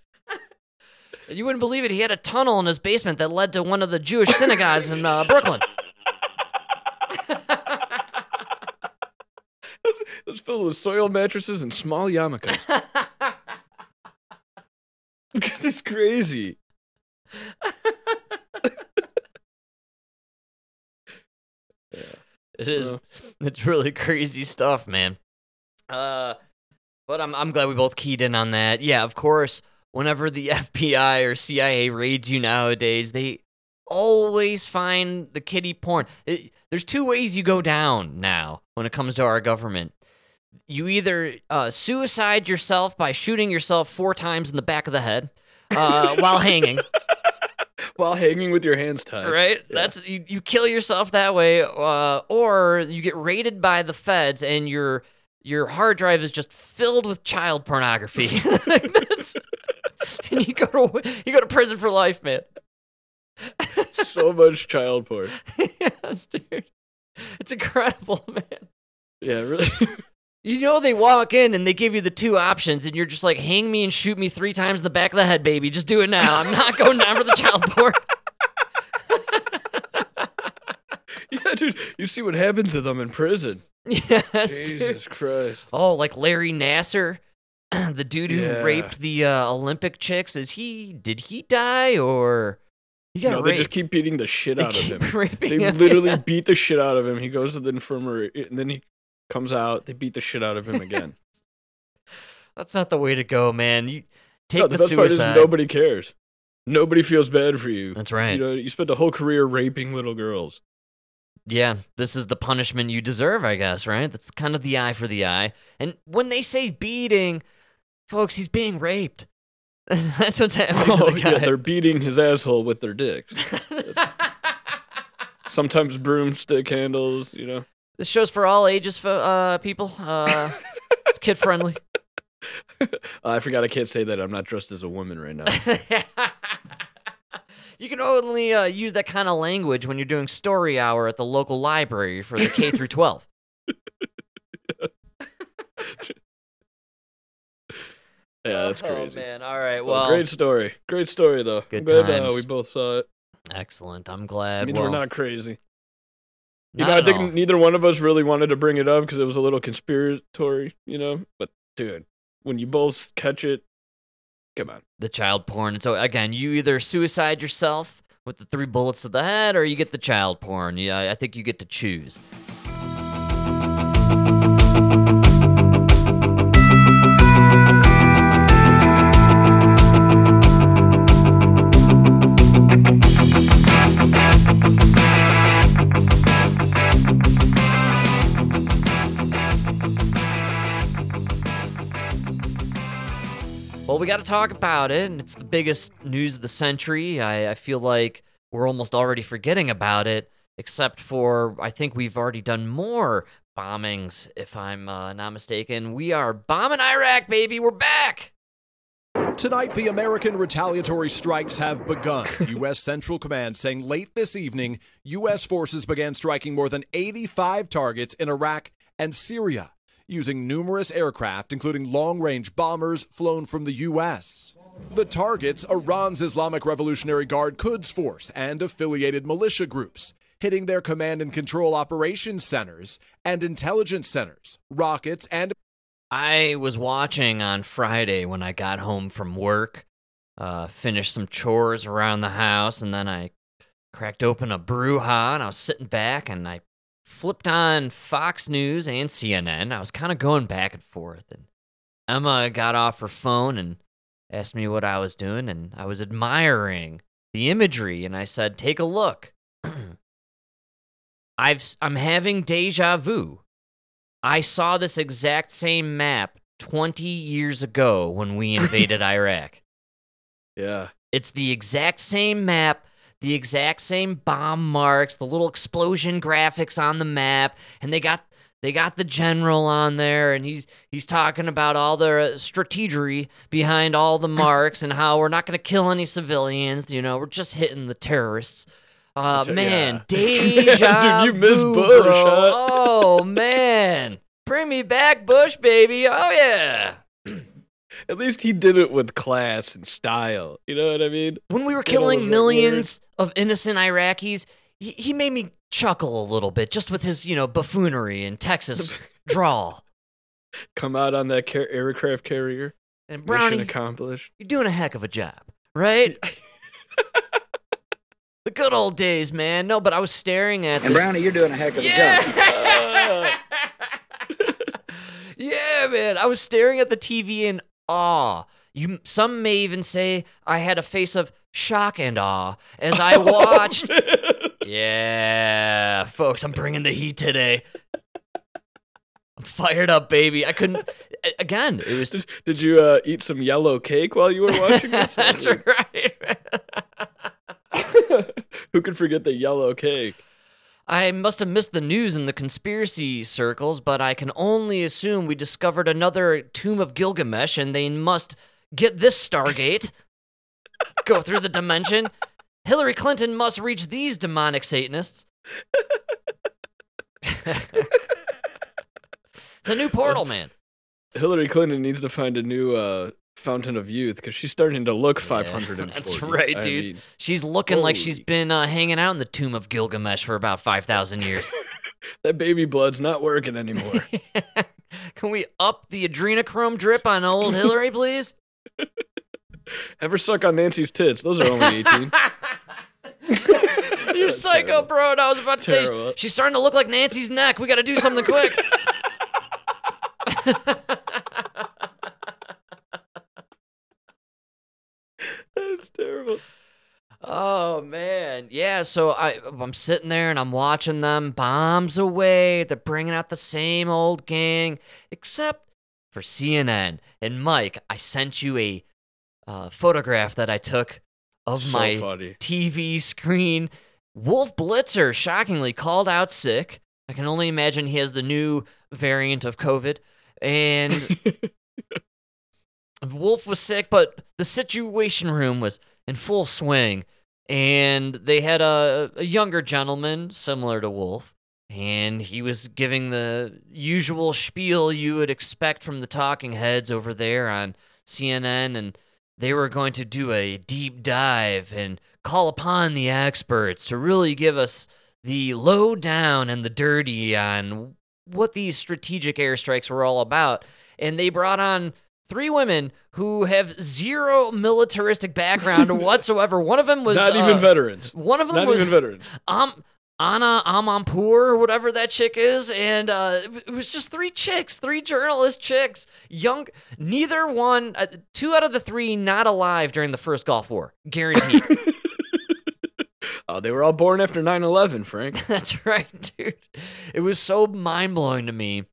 you wouldn't believe it. He had a tunnel in his basement that led to one of the Jewish synagogues in uh, Brooklyn. Was filled with soil mattresses and small yarmulkes. it's crazy. It is. Well. It's really crazy stuff, man. Uh, but I'm I'm glad we both keyed in on that. Yeah, of course. Whenever the FBI or CIA raids you nowadays, they always find the kitty porn. It- there's two ways you go down now when it comes to our government. You either uh, suicide yourself by shooting yourself four times in the back of the head uh, while hanging, While hanging with your hands tied. right? Yeah. That's you, you kill yourself that way, uh, or you get raided by the feds and your your hard drive is just filled with child pornography. And you go to you go to prison for life, man. so much child porn. yes, dude. It's incredible, man. Yeah, really. You know they walk in and they give you the two options, and you're just like, hang me and shoot me three times in the back of the head, baby. Just do it now. I'm not going down for the child porn. yeah, dude. You see what happens to them in prison. yes, dude. Jesus Christ. Oh, like Larry Nassar, the dude who Yeah. raped the uh, Olympic chicks. Is he? Did he die or he got No, raped? they just keep beating the shit They out of him. They him. literally beat the shit out of him. He goes to the infirmary, and then he comes out. They beat the shit out of him again. That's not the way to go, man. You take no, the, the best part is suicide. nobody cares. Nobody feels bad for you. That's right. You know, you spent a whole career raping little girls. Yeah, this is the punishment you deserve, I guess, right? That's kind of the eye for the eye. And when they say beating, folks, he's being raped. That's what's happening Oh, the yeah, they're beating his asshole with their dicks. Sometimes broomstick handles, you know. This show's for all ages, fo- uh, people. Uh, it's kid friendly. I forgot I can't say that. I'm not dressed as a woman right now. you can only uh, use that kind of language when you're doing story hour at the local library for the K through 12. Yeah, that's crazy. Oh, crazy. man. All right. Well, Well, great story. Great story, though. Good I'm glad uh, times. we both saw it. excellent. I'm It glad. means well, we're not crazy. You know, I think all. neither one of us really wanted to bring it up because it was a little conspiratory, you know. But dude, when you both catch it, come on. the child porn. So again, you either suicide yourself with the three bullets to the head, or you get the child porn. Yeah, I think you get to choose. We got to talk about it, and it's the biggest news of the century. I, I feel like we're almost already forgetting about it, except for I think we've already done more bombings, if I'm uh, not mistaken. We are bombing Iraq, baby. We're back. Tonight, the American retaliatory strikes have begun. U.S. Central Command saying late this evening, U.S. forces began striking more than 85 targets in Iraq and Syria using numerous aircraft, including long range bombers flown from the U.S. The targets Iran's Islamic Revolutionary Guard Quds Force and affiliated militia groups, hitting their command and control operations centers and intelligence centers, rockets, and I was watching on Friday when I got home from work, uh, finished some chores around the house, and then I cracked open a Brewha and I was sitting back and I flipped on Fox News and CNN. I was kind of going back and forth, and Emma got off her phone and asked me what I was doing, and I was admiring the imagery, and I said, "Take a look." I've I'm having deja vu. I saw this exact same map 20 years ago when we invaded Iraq. Yeah. It's the exact same map, the exact same bomb marks, the little explosion graphics on the map, and they got they got the general on there and he's he's talking about all the strategery behind all the marks and how we're not going to kill any civilians, you know, we're just hitting the terrorists. Uh, Dude, man, yeah. deja Dude, you miss vu, Bush, huh? Oh man, bring me back, Bush, baby. Oh yeah. At least he did it with class and style. You know what I mean? When we were killing millions of innocent Iraqis, he, he made me chuckle a little bit just with his, you know, buffoonery and Texas drawl. Come out on that car- aircraft carrier. And Mission Brownie, accomplished. you're doing a heck of a job, right? the good old days, man. No, but I was staring at And this. Brownie, you're doing a heck of a job. Yeah. yeah, man. I was staring at the TV in awe. You some may even say I had a face of shock and awe as I watched. yeah, folks, I'm bringing the heat today. I'm fired up, baby. I couldn't again, it was Did, did you uh, eat some yellow cake while you were watching this? That's right. Who could forget the yellow cake? I must have missed the news in the conspiracy circles, but I can only assume we discovered another Tomb of Gilgamesh and they must get this Stargate, go through the dimension. Hillary Clinton must reach these demonic Satanists. it's a new portal, man. Hillary Clinton needs to find a new uh, fountain of youth because she's starting to look 540. That's right, I dude. mean, She's looking like she's been uh, hanging out in the Tomb of Gilgamesh for about 5,000 years. that baby blood's not working anymore. Can we up the adrenochrome drip on old Hillary, please? Ever suck on Nancy's tits? Those are only 18. you psycho, Terrible. bro. And I was about to say she's starting to look like Nancy's neck. We got to do something quick. That's terrible. oh man, yeah. So I I'm sitting there and I'm watching them bombs away. They're bringing out the same old gang, except for CNN. And Mike, I sent you a uh, photograph that I took of So my funny. TV screen. Wolf Blitzer shockingly called out sick. I can only imagine he has the new variant of COVID. And Wolf was sick, but the situation room was in full swing. And they had a, a younger gentleman similar to Wolf. And he was giving the usual spiel you would expect from the talking heads over there on CNN. And they were going to do a deep dive and call upon the experts to really give us the lowdown and the dirty on what these strategic airstrikes were all about. And they brought on three women who have zero militaristic background whatsoever. One of them was not even uh, veterans. One of them Not was even veterans. um Anna Amanpour or whatever that chick is, and uh, it was just three chicks, three journalist chicks, young. Neither one, uh, two out of the three, not alive during the first Gulf War, guaranteed. Oh, they were all born after 9/11, Frank. That's right, dude. It was so mind blowing to me.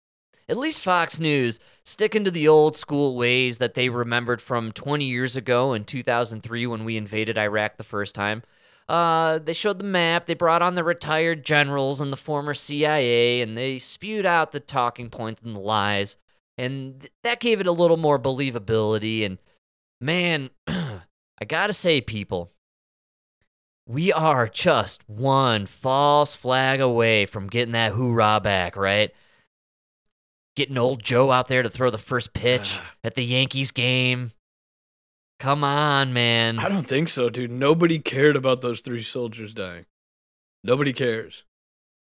at least Fox News sticking to the old school ways that they remembered from 20 years ago in 2003 when we invaded Iraq the first time. Uh, they showed the map. They brought on the retired generals and the former CIA, and they spewed out the talking points and the lies, and th- that gave it a little more believability. And man, I gotta say, people, we are just one false flag away from getting that hoorah back, right? Getting old Joe out there to throw the first pitch at the Yankees game. Come on, man. I don't think so, dude. Nobody cared about those three soldiers dying. Nobody cares.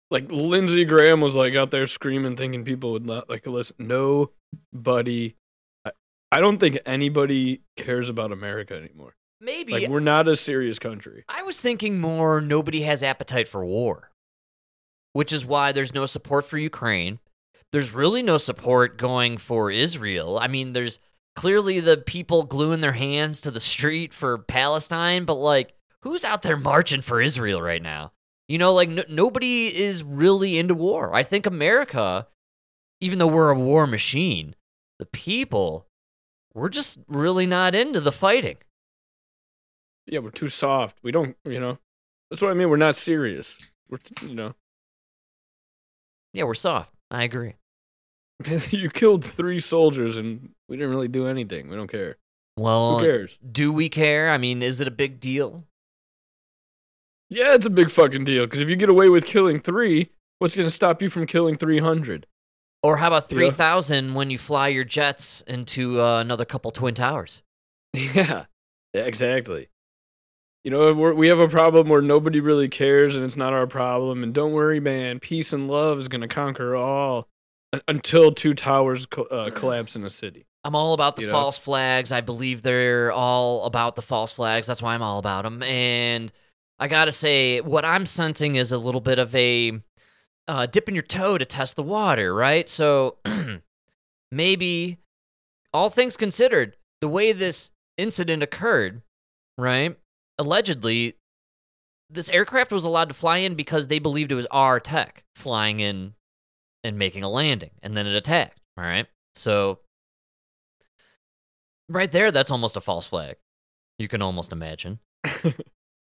Like Lindsey Graham was like out there screaming, thinking people would not like listen. Nobody. I, I don't think anybody cares about America anymore. Maybe Like we're not a serious country. I was thinking more nobody has appetite for war, which is why there's no support for Ukraine. There's really no support going for Israel. I mean, there's clearly the people gluing their hands to the street for Palestine, but like, who's out there marching for Israel right now? You know, like, nobody is really into war. I think America, even though we're a war machine, the people, we're just really not into the fighting. Yeah, we're too soft. We don't, you know. That's what I mean. We're not serious. We're, t- you know. Yeah, we're soft. I agree. you killed three soldiers and we didn't really do anything. We don't care. Well, Who cares? do we care? I mean, is it a big deal? Yeah, it's a big fucking deal. Because if you get away with killing three, what's going to stop you from killing 300? Or how about Yeah. 3,000 when you fly your jets into uh, another couple Twin Towers? Yeah, yeah exactly. You know, we're, we have a problem where nobody really cares and it's not our problem. And don't worry, man. Peace and love is going to conquer all until two towers col- uh, collapse in a city. I'm all about the You know? false flags. I believe they're all about the false flags. That's why I'm all about them. And I got to say, what I'm sensing is a little bit of a uh, dipping your toe to test the water, right? So maybe, all things considered, the way this incident occurred, right? Allegedly, this aircraft was allowed to fly in because they believed it was our tech flying in and making a landing, and then it attacked, all right? So right there that's almost a false flag. You can almost imagine.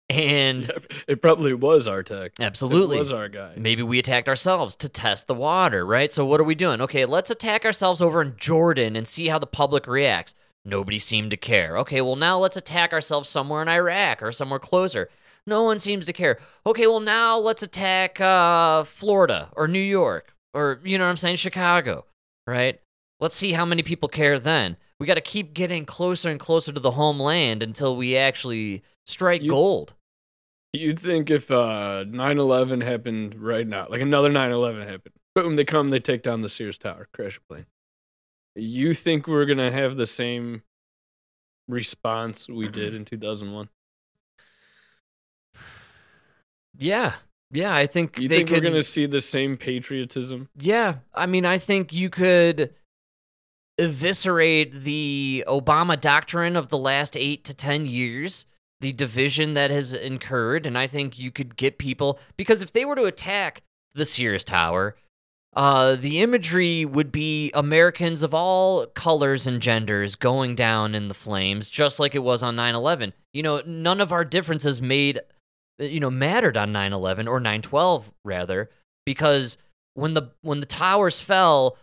And it probably was our tech. absolutely. It was our guy. maybe we attacked ourselves to test the water right? So what are we doing? Okay let's attack ourselves over in jordan and see how the public reacts. Nobody seemed to care. Okay well now let's attack ourselves somewhere in iraq or somewhere closer. No one seems to care. Okay well now let's attack uh, florida or new york or you know what i'm saying chicago right let's see how many people care then we got to keep getting closer and closer to the homeland until we actually strike You- gold You'd think if uh, 9/11 happened right now, like another 9/11 happened, boom, they come, they take down the Sears Tower, crash a plane. You think we're gonna have the same response we did in 2001? yeah yeah i think You think could we're gonna see the same patriotism? Yeah, I mean, I think you could eviscerate the Obama doctrine of the last eight to 10 years, the division that has incurred, and I think you could get people because if they were to attack the Sears Tower, uh, the imagery would be Americans of all colors and genders going down in the flames, just like it was on 9 11. You know, none of our differences made, you know, mattered on 9 11 or 9 12, rather, because when the when the towers fell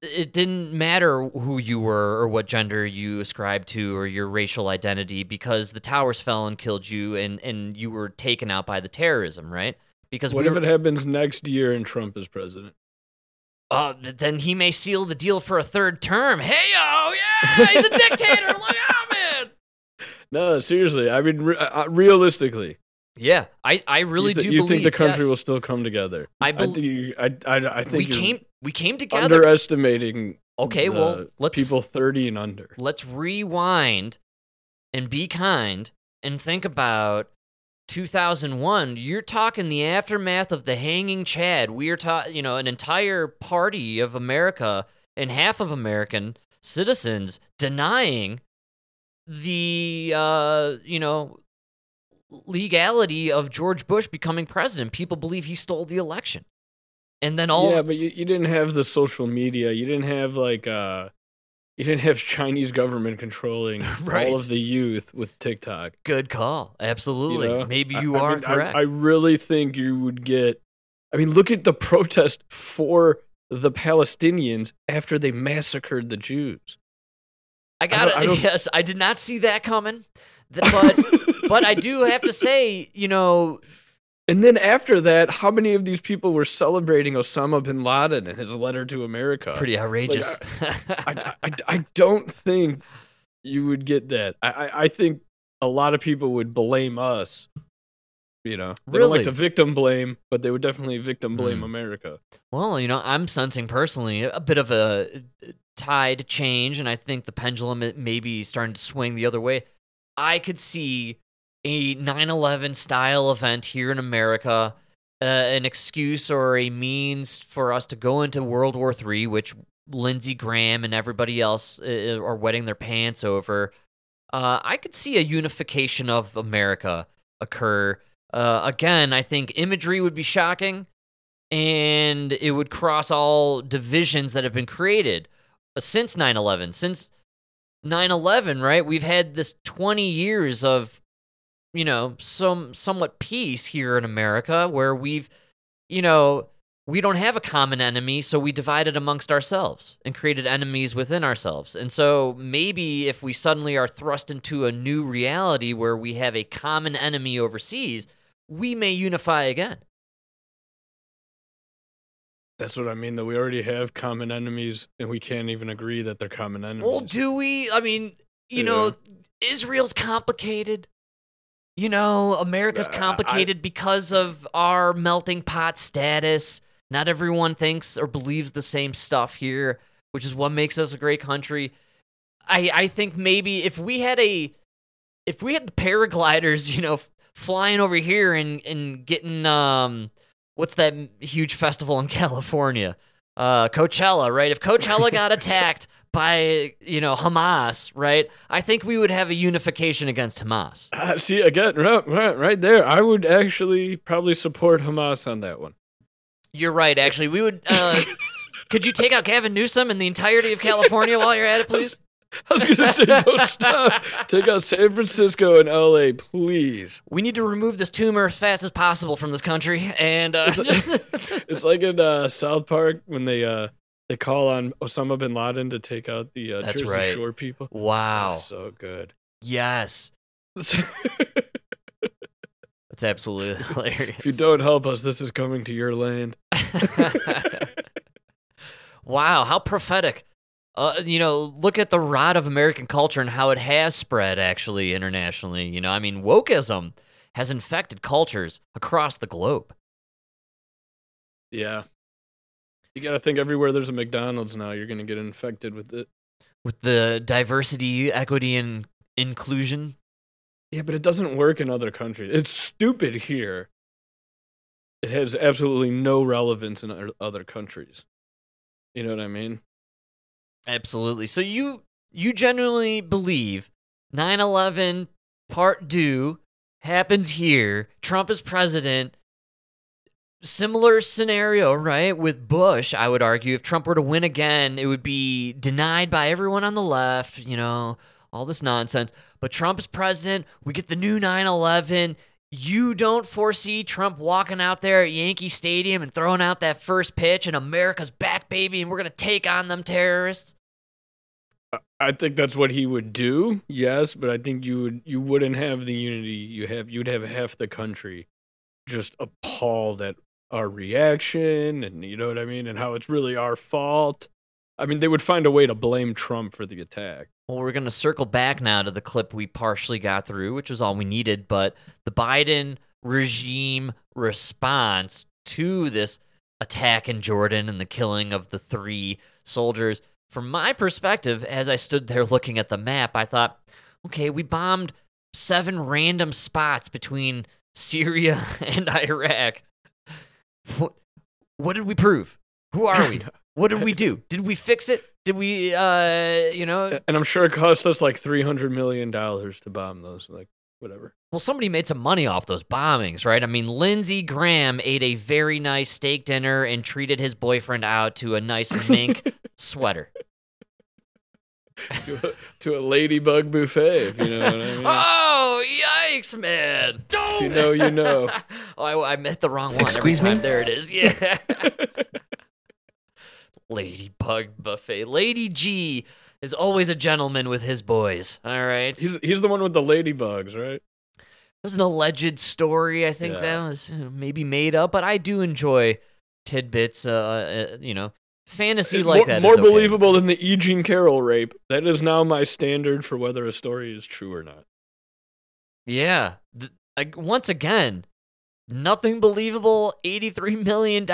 it didn't matter who you were or what gender you ascribed to or your racial identity because the towers fell and killed you and and you were taken out by the terrorism right because What we if were, it happens next year and Trump is president? uh, then he may seal the deal for a third term hey yo yeah he's a dictator look out man No, seriously. I mean, re- uh, realistically, yeah i i really you, thi- do you believe think the country yes. will still come together? I I bel- think I, I, I think we came we came together underestimating. Okay, well, let's- people thirty and under. let's rewind and be kind and think about 2001 you're talking the aftermath of the hanging chad we are talking you know an entire party of america and half of american citizens denying the uh you know legality of george bush becoming president people believe he stole the election And then all yeah, but you, you didn't have the social media. You didn't have like uh you didn't have Chinese government controlling Right. all of the youth with TikTok. good call. Absolutely. you know? Maybe you I are mean, I- correct. I, really think you would get I mean, look at the protest for the Palestinians after they massacred the Jews. I got I it. Yes, I did not see that coming. But but I do have to say, you know, And then after that, how many of these people were celebrating Osama bin Laden and his letter to America? pretty outrageous. I, I, I don't think you would get that. I, I, I think a lot of people would blame us. You know, they don't like to victim blame, but they would definitely victim blame Mm. America. Well, you know, I'm sensing personally a bit of a uh, tide change, and I think the pendulum may be starting to swing the other way. I could see a 9 11 style event here in America, uh, an excuse or a means for us to go into World War III, which Lindsey Graham and everybody else uh, are wetting their pants over. Uh, I could see a unification of America occur. Uh, again, I think imagery would be shocking and it would cross all divisions that have been created uh, since 9/11 since 9/11 right we've had this 20 years of you know some somewhat peace here in America where we've you know we don't have a common enemy so we divided amongst ourselves and created enemies within ourselves and so maybe if we suddenly are thrust into a new reality where we have a common enemy overseas we may unify again That's what I mean. Though we already have common enemies, and we can't even agree that they're common enemies. Well, do we? I mean, you know, Israel's complicated. You know, America's Uh, I- complicated because of our melting pot status. Not everyone thinks or believes the same stuff here, which is what makes us a great country. I I think maybe if we had a if we had the paragliders, you know, f- flying over here and and getting um what's that huge festival in California? Uh Coachella, right? If Coachella got attacked by, you know, Hamas, right? I think we would have a unification against Hamas. Uh, see again, right, right, right there. I would actually probably support Hamas on that one. You're right, actually. We would uh could you take out Gavin Newsom and the entirety of California while you're at it, please? I was gonna say, don't stop. Take out San Francisco and LA, please. We need to remove this tumor as fast as possible from this country and uh It's like in uh, South Park when they uh, they call on Osama bin Laden to take out the uh, That's Jersey right. Shore people. Wow. so good. Yes. That's absolutely hilarious. if you don't help us, this is coming to your land. wow, how prophetic. Uh, you know, look at the rot of American culture and how it has spread actually internationally. You know, I mean, wokeism has infected cultures across the globe. Yeah. You got to think everywhere there's a McDonald's now, you're going to get infected with it. With the diversity, equity, and inclusion. Yeah, but it doesn't work in other countries. It's stupid here. It has absolutely no relevance in other- countries. You know what I mean? Absolutely. So you you genuinely believe 9/11 part 2 happens here. Trump is president. Similar scenario, right? With Bush, I would argue if Trump were to win again, it would be denied by everyone on the left, you know, all this nonsense. But Trump is president, we get the new 9/11. You don't foresee Trump walking out there at Yankee Stadium and throwing out that first pitch and America's back baby and we're going to take on them terrorists? I think that's what he would do. Yes, but I think you would you wouldn't have the unity you have. You'd have half the country just appalled at our reaction, and you know what I mean, and how it's really our fault. I mean, they would find a way to blame Trump for the attack. Well, we're going to circle back now to the clip we partially got through, which was all we needed. But the Biden regime response to this attack in Jordan and the killing of the three soldiers, from my perspective, as I stood there looking at the map, I thought, okay, we bombed seven random spots between Syria and Iraq. What, what did we prove? Who are we? What did we do? Did we fix it? Did we, uh, you know, And I'm sure it cost us like three hundred million dollars to bomb those. Like whatever. well, somebody made some money off those bombings, right? I mean, Lindsey Graham ate a very nice steak dinner and treated his boyfriend out to a nice mink sweater. To, a, to a ladybug buffet, if you know what I mean. Oh, yikes, man. if you know, you know. oh, I, I met the wrong one every Excuse me? time. There it is. Yeah. Ladybug buffet. Lady G is always a gentleman with his boys. All right. He's he's the one with the ladybugs, right? It was an alleged story. I think Yeah. that was uh, maybe made up, but I do enjoy tidbits. Uh, uh you know, fantasy like more, that. is more okay. believable than the E. Jean Carroll rape. That is now my standard for whether a story is true or not. Yeah. Th- like, once again, nothing believable. $83 million.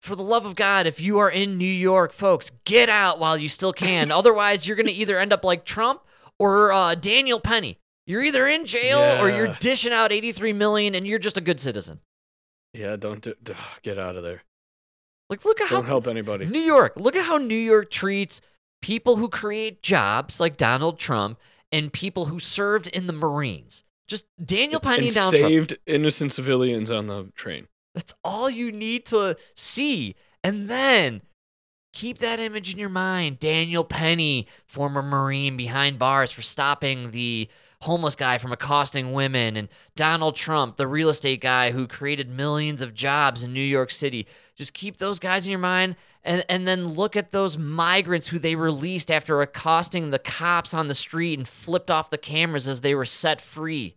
For the love of God, if you are in New York, folks, get out while you still can. Otherwise, you're going to either end up like Trump or uh, Daniel Penny. You're either in jail or you're dishing out 83 million and you're just a good citizen. Yeah, don't do, ugh, get out of there. Like, look at Don't how help anybody. New York. Look at how New York treats people who create jobs like Donald Trump and people who served in the Marines. Just Daniel Penny and and Donald Trump. saved innocent civilians on the train. That's all you need to see. And then keep that image in your mind. Daniel Penny, former Marine behind bars for stopping the homeless guy from accosting women, and Donald Trump, the real estate guy who created millions of jobs in New York City. Just keep those guys in your mind and, and then look at those migrants who they released after accosting the cops on the street and flipped off the cameras as they were set free.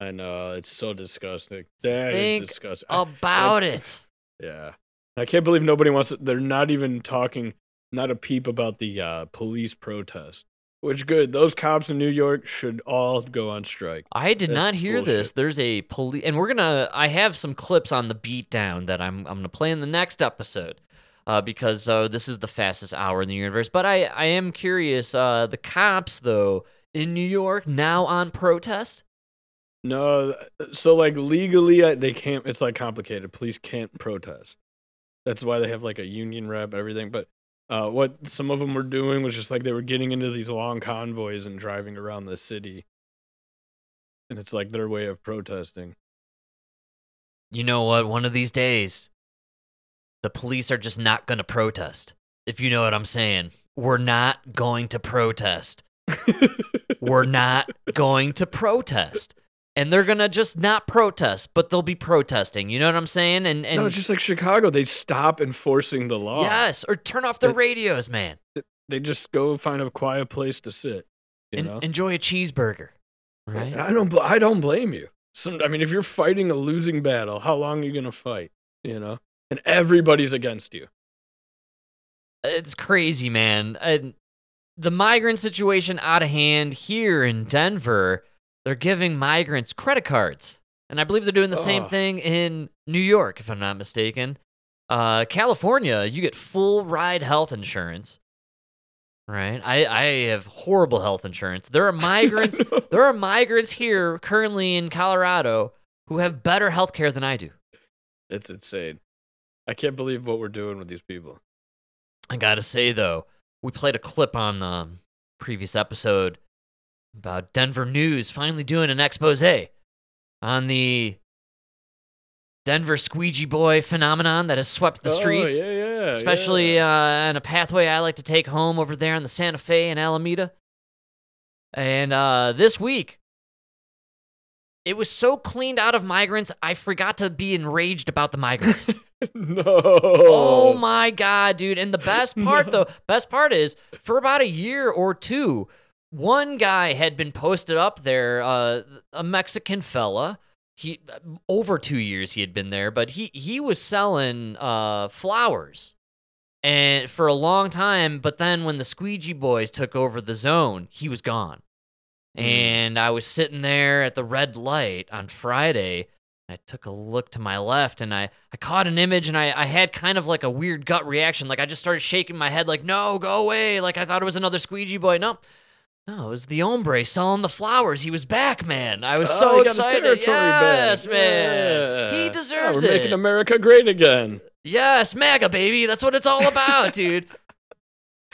I know it's so disgusting. That is Think disgusting. I- About it. yeah, I can't believe nobody wants. To, they're not even talking, not a peep about the uh, police protest. Which good. Those cops in New York should all go on strike. I did That's not hear this. There's a police, and we're gonna. I have some clips on the beatdown that I'm I'm gonna play in the next episode, uh, because uh, this is the fastest hour in the universe. But I I am curious. Uh, the cops though in New York now on protest. No, so like legally uh, they can't. It's like complicated. Police can't protest. That's why they have like a union rep, everything. But uh, what some of them were doing was just like they were getting into these long convoys and driving around the city, and it's like their way of protesting. You know what? One of these days, the police are just not gonna protest. If you know what I'm saying, we're not going to protest. we're not going to protest. And they're gonna just not protest, but they'll be protesting. You know what I'm saying? And and no, it's just like Chicago. They stop enforcing the law. yes, or turn off the It- radios, man. they just go find a quiet place to sit. You En- know, enjoy a cheeseburger, right? I don't. I don't blame you. Some, I mean, if you're fighting a losing battle, how long are you gonna fight? You know, and everybody's against you. It's crazy, man. And the migrant situation out of hand here in Denver. They're giving migrants credit cards, and I believe they're doing the same thing in New York, if I'm not mistaken. Uh, California, you get full ride health insurance. Right? I, I have horrible health insurance. There are migrants. there are migrants here currently in Colorado who have better health care than I do. It's insane. I can't believe what we're doing with these people. I gotta say though, we played a clip on the previous episode about Denver News finally doing an expose on the Denver squeegee boy phenomenon that has swept the streets, Oh, yeah, yeah. especially yeah. uh, on a pathway I like to take home over there in the Santa Fe and Alameda. And uh, this week, it was so cleaned out of migrants, I forgot to be enraged about the migrants. no. Oh my god, dude. And the best part No. though, best part is for about a year or two, one guy had been posted up there, uh, a Mexican fella. He over 2 years he had been there, but he he was selling uh flowers. And for a long time, but then when the squeegee boys took over the zone, he was gone. Mm. And I was sitting there at the red light on Friday I took a look to my left and I, I caught an image and I, I had kind of like a weird gut reaction. Like I just started shaking my head, like, no, go away. Like I thought it was another squeegee boy. No, no, it was the hombre selling the flowers. He was back, man. I was Oh, so he got his excited. territory back. yes, man. Yeah. He Yeah, deserves we're it. making America great again. yes, MAGA, baby. That's what it's all about, dude.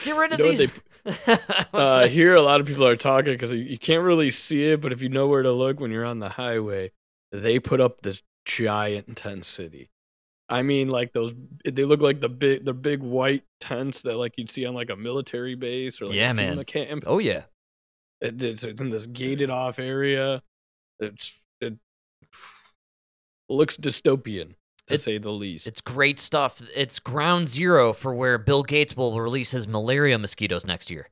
Get rid of You know these. What's uh, here, a lot of people are talking because you, can't really see it, but if you know where to look when you're on the highway, they put up this giant tent city. I mean, like those, they look like the big, the big white tents that like you'd see on like a military base or like Yeah, a man. Camp. oh yeah. It, it's, it's in this gated off area. It's it looks dystopian to It- say the least. It's great stuff. It's ground zero for where Bill Gates will release his malaria mosquitoes next year.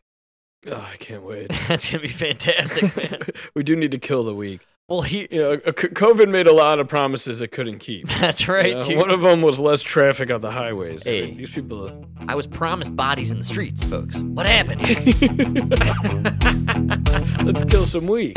Oh, I can't wait. That's gonna be fantastic, man. we do need to kill the week. Well, he you know, COVID made a lot of promises it couldn't keep. That's right. You know, one of them was less traffic on the highways. Hey, I mean, these people. Are... I was promised bodies in the streets, folks. What happened? Let's kill some weed.